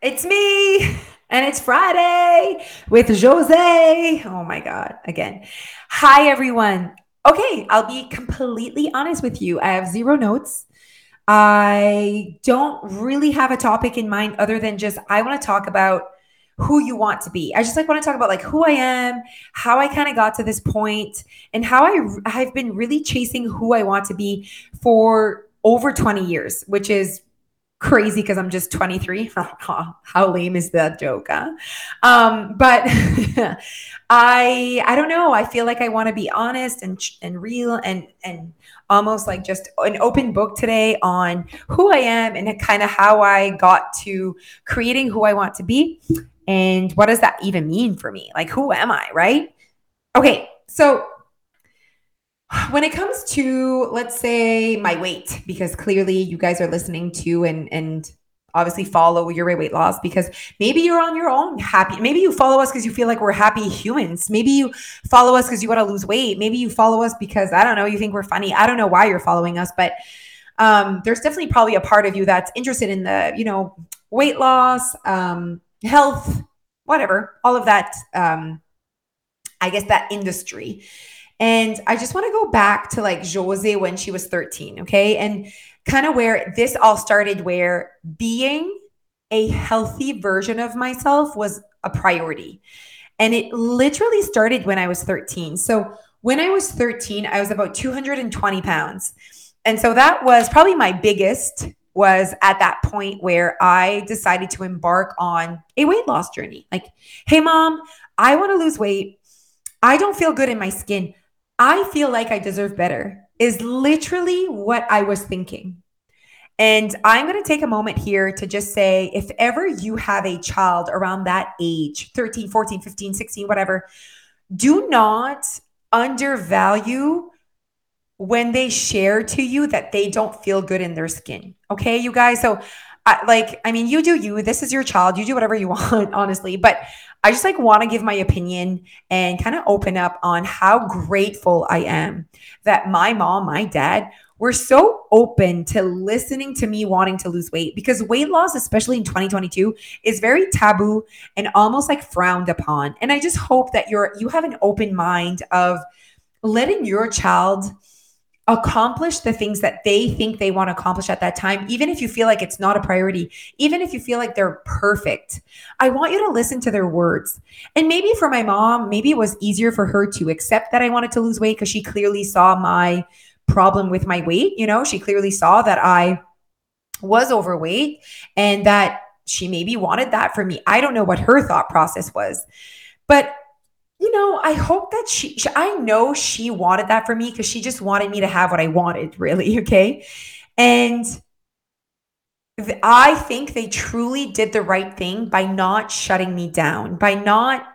It's me, and it's Friday with Jose. Oh my God, again. Hi, everyone. Okay, I'll be completely honest with you. I have zero notes. I don't really have a topic in mind other than just I want to talk about who you want to be. I just like want to talk about like who I am, how I kind of got to this point, and how I I've been really chasing who I want to be for over 20 years, which is crazy because I'm just 23. How lame is that joke? Huh? Um, but I I don't know. I feel like I want to be honest and and real and and almost like just an open book today on who I am and kind of how I got to creating who I want to be and what does that even mean for me? Like who am I, right? Okay. So when it comes to let's say my weight because clearly you guys are listening to and and obviously follow your weight loss because maybe you're on your own happy maybe you follow us because you feel like we're happy humans. Maybe you follow us because you want to lose weight. Maybe you follow us because i don't know you think we're funny. I don't know why you're following us but um, there's definitely probably a part of you that's interested in the you know weight loss um, health whatever all of that um, i guess that industry and I just want to go back to like Jose when she was 13, okay? And kind of where this all started, where being a healthy version of myself was a priority. And it literally started when I was 13. So when I was 13, I was about 220 pounds. And so that was probably my biggest was at that point where I decided to embark on a weight loss journey. Like, hey, mom, I want to lose weight. I don't feel good in my skin. I feel like I deserve better, is literally what I was thinking. And I'm going to take a moment here to just say if ever you have a child around that age 13, 14, 15, 16, whatever do not undervalue when they share to you that they don't feel good in their skin. Okay, you guys? So, I, like, I mean, you do you. This is your child. You do whatever you want, honestly. But I just like want to give my opinion and kind of open up on how grateful I am that my mom, my dad were so open to listening to me wanting to lose weight because weight loss, especially in 2022, is very taboo and almost like frowned upon. And I just hope that you're you have an open mind of letting your child accomplish the things that they think they want to accomplish at that time, even if you feel like it's not a priority, even if you feel like they're perfect. I want you to listen to their words. And maybe for my mom, maybe it was easier for her to accept that I wanted to lose weight because she clearly saw my problem with my weight. You know, she clearly saw that I was overweight and that she maybe wanted that for me. I don't know what her thought process was. But you know, I hope that she, she I know she wanted that for me because she just wanted me to have what I wanted, really. Okay. And th- I think they truly did the right thing by not shutting me down, by not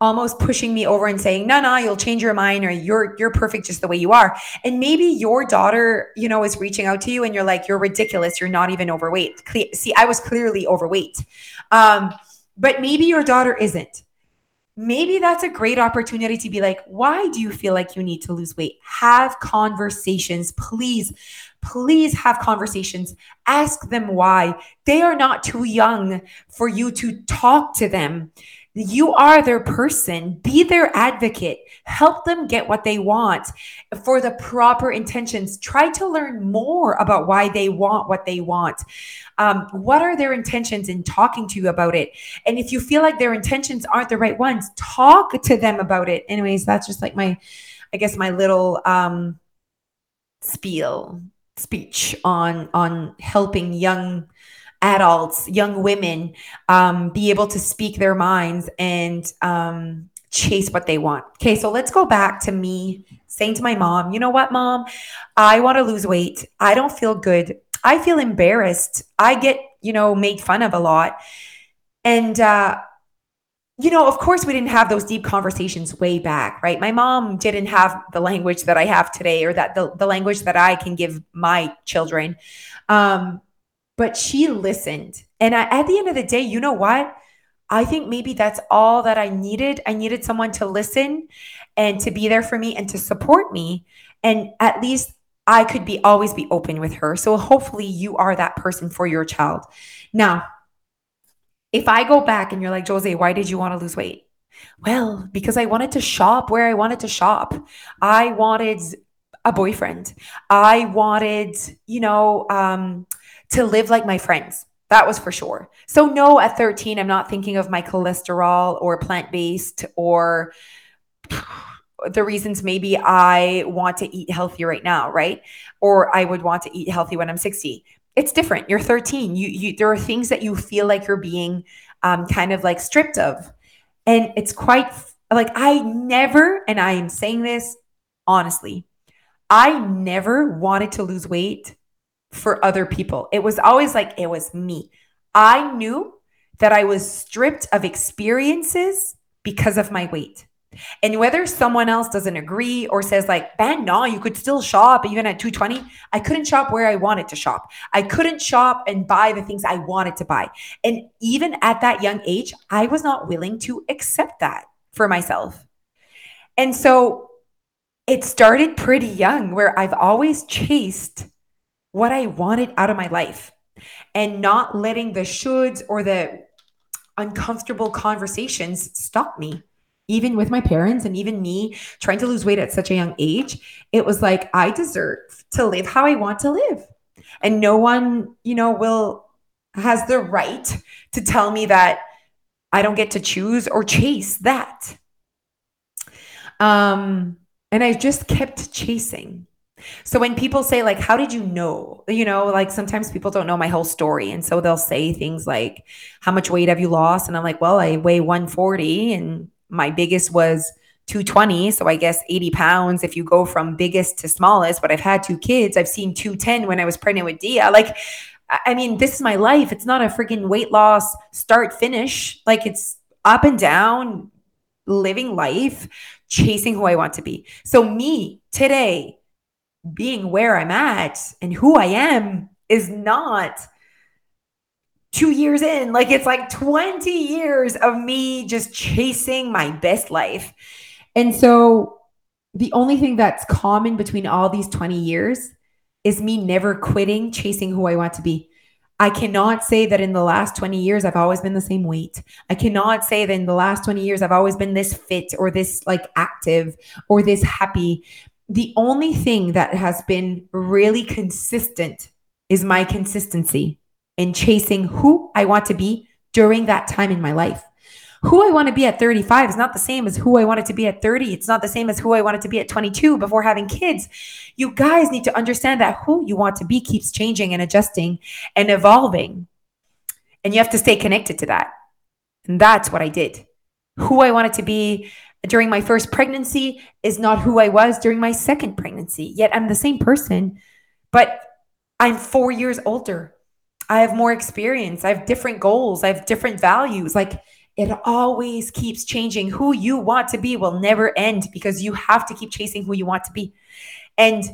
almost pushing me over and saying, no, no, you'll change your mind or you're, you're perfect just the way you are. And maybe your daughter, you know, is reaching out to you and you're like, you're ridiculous. You're not even overweight. See, I was clearly overweight. Um, but maybe your daughter isn't maybe that's a great opportunity to be like, why do you feel like you need to lose weight? Have conversations, please. Please have conversations. Ask them why. They are not too young for you to talk to them. You are their person. Be their advocate. Help them get what they want for the proper intentions. Try to learn more about why they want what they want. Um, what are their intentions in talking to you about it? And if you feel like their intentions aren't the right ones, talk to them about it. Anyways, that's just like my, I guess, my little um, spiel speech on on helping young adults, young women, um, be able to speak their minds and um, chase what they want. Okay, so let's go back to me saying to my mom, you know what, mom, I want to lose weight. I don't feel good. I feel embarrassed. I get, you know, made fun of a lot. And, uh, you know, of course, we didn't have those deep conversations way back, right? My mom didn't have the language that I have today or that the, the language that I can give my children. Um, but she listened. And I, at the end of the day, you know what? I think maybe that's all that I needed. I needed someone to listen and to be there for me and to support me. And at least I could be always be open with her. So hopefully you are that person for your child. Now, if I go back and you're like, Jose, why did you want to lose weight? Well, because I wanted to shop where I wanted to shop. I wanted a boyfriend. I wanted, you know, um, to live like my friends. That was for sure. So, no, at 13, I'm not thinking of my cholesterol or plant based or the reasons maybe I want to eat healthy right now, right? Or I would want to eat healthy when I'm 60. It's different. You're 13. You, you there are things that you feel like you're being um, kind of like stripped of. And it's quite like I never, and I am saying this honestly, I never wanted to lose weight for other people. It was always like it was me. I knew that I was stripped of experiences because of my weight. And whether someone else doesn't agree or says like, "Ben, no, you could still shop even at 220." I couldn't shop where I wanted to shop. I couldn't shop and buy the things I wanted to buy. And even at that young age, I was not willing to accept that for myself. And so it started pretty young where I've always chased what I wanted out of my life and not letting the shoulds or the uncomfortable conversations stop me. Even with my parents and even me trying to lose weight at such a young age, it was like, I deserve to live how I want to live. And no one, you know, will, has the right to tell me that I don't get to choose or chase that. Um, and I just kept chasing. So when people say like how did you know? You know, like sometimes people don't know my whole story and so they'll say things like how much weight have you lost? And I'm like, well, I weigh 140 and my biggest was 220, so I guess 80 pounds if you go from biggest to smallest, but I've had two kids. I've seen 210 when I was pregnant with Dia. Like I mean, this is my life. It's not a freaking weight loss start finish. Like it's up and down, living life, chasing who I want to be. So me today being where I'm at and who I am is not two years in. Like it's like 20 years of me just chasing my best life. And so the only thing that's common between all these 20 years is me never quitting chasing who I want to be. I cannot say that in the last 20 years I've always been the same weight. I cannot say that in the last 20 years I've always been this fit or this like active or this happy the only thing that has been really consistent is my consistency in chasing who I want to be during that time in my life. Who I want to be at 35 is not the same as who I wanted to be at 30. It's not the same as who I wanted to be at 22 before having kids. You guys need to understand that who you want to be keeps changing and adjusting and evolving. And you have to stay connected to that. And that's what I did. Who I wanted to be during my first pregnancy is not who I was during my second pregnancy. Yet I'm the same person, but I'm four years older. I have more experience. I have different goals. I have different values. Like it always keeps changing. Who you want to be will never end because you have to keep chasing who you want to be. And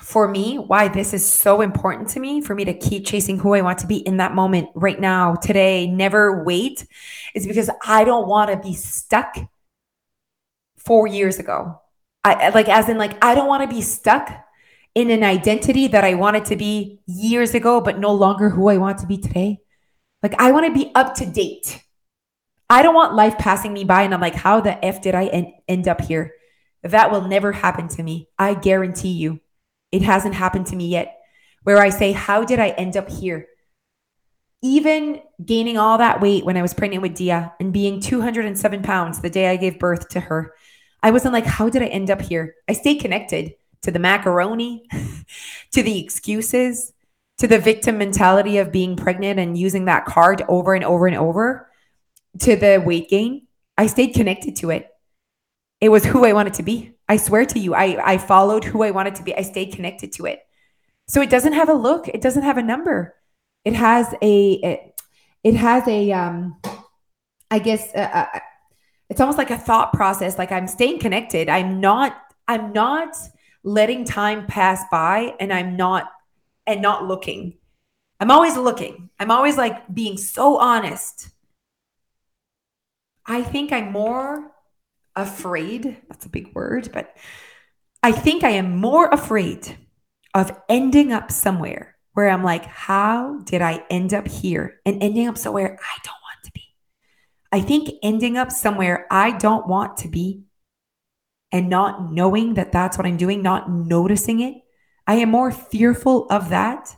for me, why this is so important to me, for me to keep chasing who I want to be in that moment right now, today, never wait, is because I don't want to be stuck four years ago. I like, as in, like, I don't want to be stuck in an identity that I wanted to be years ago, but no longer who I want to be today. Like, I want to be up to date. I don't want life passing me by and I'm like, how the F did I en- end up here? That will never happen to me. I guarantee you. It hasn't happened to me yet. Where I say, how did I end up here? Even gaining all that weight when I was pregnant with Dia and being 207 pounds the day I gave birth to her, I wasn't like, how did I end up here? I stayed connected to the macaroni, to the excuses, to the victim mentality of being pregnant and using that card over and over and over, to the weight gain. I stayed connected to it. It was who I wanted to be. I swear to you, I, I followed who I wanted to be. I stayed connected to it. So it doesn't have a look, it doesn't have a number. It has a, it, it has a, um, I guess, a, it's almost like a thought process like i'm staying connected i'm not i'm not letting time pass by and i'm not and not looking. I'm always looking. I'm always like being so honest. I think i'm more afraid that's a big word but i think i am more afraid of ending up somewhere where I'm like, how did I end up here? And ending up somewhere I don't want to be? I think ending up somewhere I don't want to be and not knowing that that's what I'm doing, not noticing it, I am more fearful of that,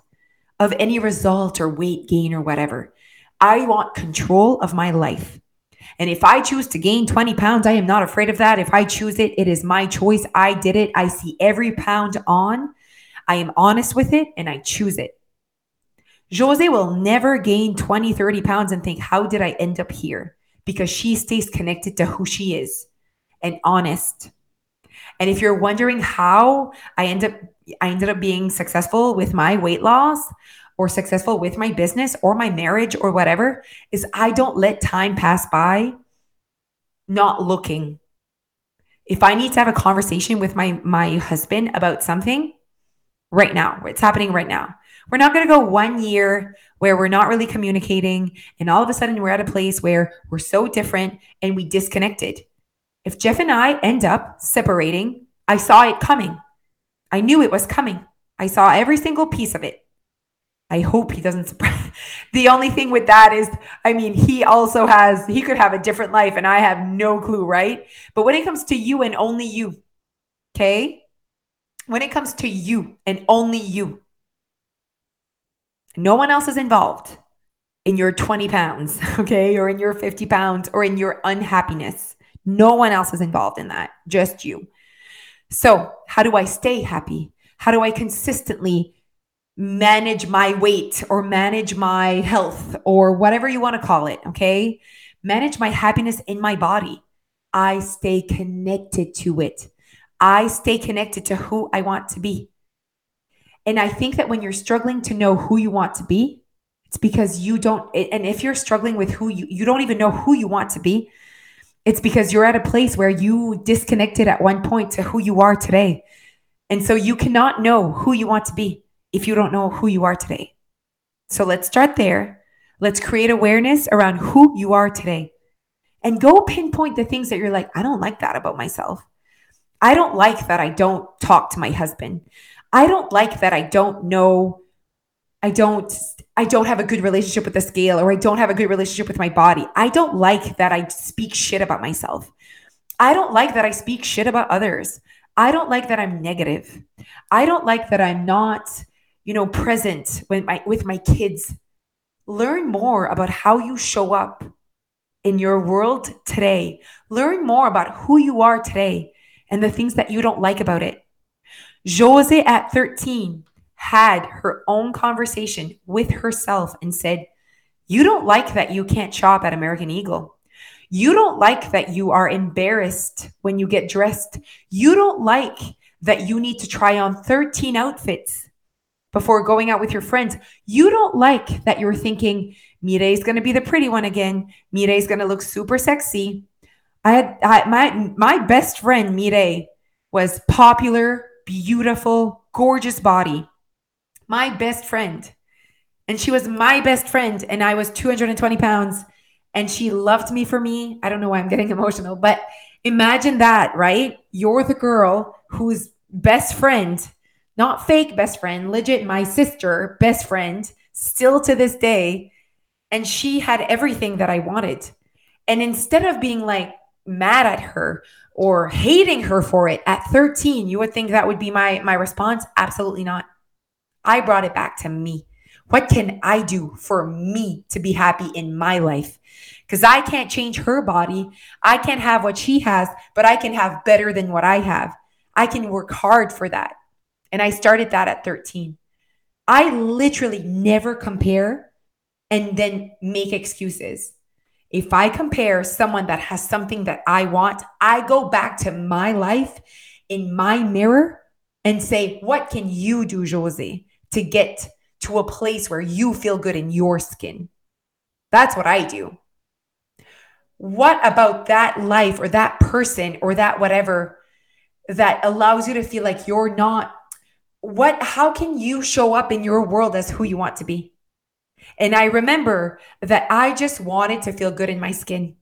of any result or weight gain or whatever. I want control of my life. And if I choose to gain 20 pounds, I am not afraid of that. If I choose it, it is my choice. I did it. I see every pound on. I am honest with it and I choose it. Jose will never gain 20, 30 pounds and think, how did I end up here? Because she stays connected to who she is and honest. And if you're wondering how I end up I ended up being successful with my weight loss or successful with my business or my marriage or whatever is I don't let time pass by not looking. If I need to have a conversation with my my husband about something right now, it's happening right now. We're not going to go one year where we're not really communicating and all of a sudden we're at a place where we're so different and we disconnected. If Jeff and I end up separating, I saw it coming. I knew it was coming. I saw every single piece of it. I hope he doesn't surprise. The only thing with that is, I mean, he also has, he could have a different life and I have no clue, right? But when it comes to you and only you, okay? When it comes to you and only you, no one else is involved in your 20 pounds, okay? Or in your 50 pounds or in your unhappiness. No one else is involved in that, just you. So, how do I stay happy? How do I consistently manage my weight or manage my health or whatever you want to call it. Okay. Manage my happiness in my body. I stay connected to it. I stay connected to who I want to be. And I think that when you're struggling to know who you want to be, it's because you don't, and if you're struggling with who you, you don't even know who you want to be, it's because you're at a place where you disconnected at one point to who you are today. And so you cannot know who you want to be if you don't know who you are today. So let's start there. Let's create awareness around who you are today and go pinpoint the things that you're like, I don't like that about myself. I don't like that I don't talk to my husband. I don't like that I don't know I don't I don't have a good relationship with the scale or I don't have a good relationship with my body. I don't like that I speak shit about myself. I don't like that I speak shit about others. I don't like that I'm negative. I don't like that I'm not you know, present with my with my kids. Learn more about how you show up in your world today. Learn more about who you are today and the things that you don't like about it. Jose at 13 had her own conversation with herself and said, You don't like that you can't shop at American Eagle. You don't like that you are embarrassed when you get dressed. You don't like that you need to try on 13 outfits before going out with your friends, you don't like that you're thinking Mire is going to be the pretty one again. Mire is going to look super sexy. I had I, my my best friend Mirei was popular, beautiful, gorgeous body. My best friend. And she was my best friend and I was 220 pounds and she loved me for me. I don't know why I'm getting emotional, but imagine that, right? You're the girl whose best friend not fake best friend, legit my sister, best friend, still to this day. And she had everything that I wanted. And instead of being like mad at her or hating her for it at 13, you would think that would be my my response. Absolutely not. I brought it back to me. What can I do for me to be happy in my life? Because I can't change her body. I can't have what she has, but I can have better than what I have. I can work hard for that. And I started that at 13. I literally never compare and then make excuses. If I compare someone that has something that I want, I go back to my life in my mirror and say, What can you do, Josie, to get to a place where you feel good in your skin? That's what I do. What about that life or that person or that whatever that allows you to feel like you're not what how can you show up in your world as who you want to be and i remember that i just wanted to feel good in my skin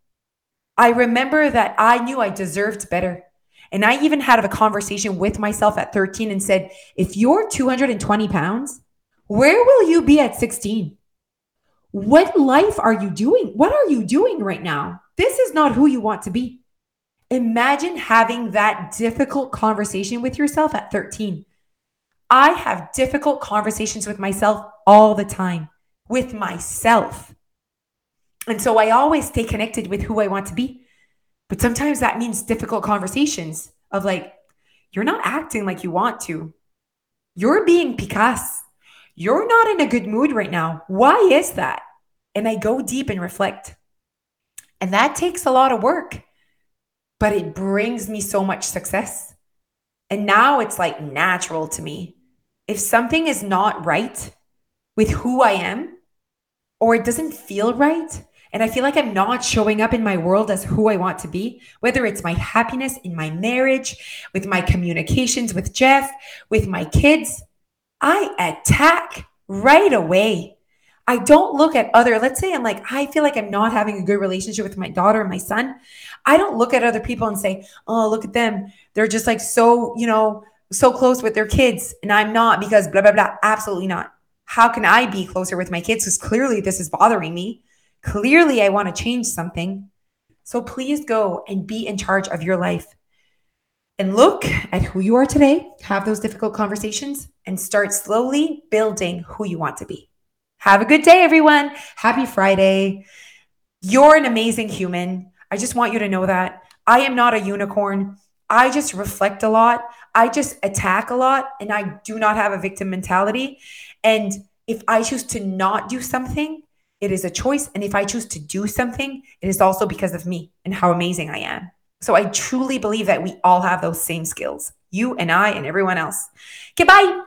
i remember that i knew i deserved better and i even had a conversation with myself at 13 and said if you're 220 pounds Where will you be at 16? What life are you doing? What are you doing right now? This is not who you want to be. Imagine having that difficult conversation with yourself at 13. I have difficult conversations with myself all the time, with myself. And so I always stay connected with who I want to be. But sometimes that means difficult conversations of like, you're not acting like you want to. You're being Picasso. You're not in a good mood right now. Why is that? And I go deep and reflect. And that takes a lot of work but it brings me so much success. And now it's like natural to me. If something is not right with who I am, or it doesn't feel right, and I feel like I'm not showing up in my world as who I want to be, whether it's my happiness in my marriage, with my communications with Jeff, with my kids, I attack right away. I don't look at other, let's say I'm like, I feel like I'm not having a good relationship with my daughter and my son. I don't look at other people and say, oh, look at them. They're just like so, you know, so close with their kids and I'm not because blah, blah, blah. Absolutely not. How can I be closer with my kids? Because clearly this is bothering me. Clearly I want to change something. So please go and be in charge of your life and look at who you are today, have those difficult conversations, and start slowly building who you want to be. Have a good day, everyone. Happy Friday. You're an amazing human. I just want you to know that. I am not a unicorn. I just reflect a lot. I just attack a lot, and I do not have a victim mentality. And if I choose to not do something, it is a choice. And if I choose to do something, it is also because of me and how amazing I am. So I truly believe that we all have those same skills, you and I and everyone else. Goodbye.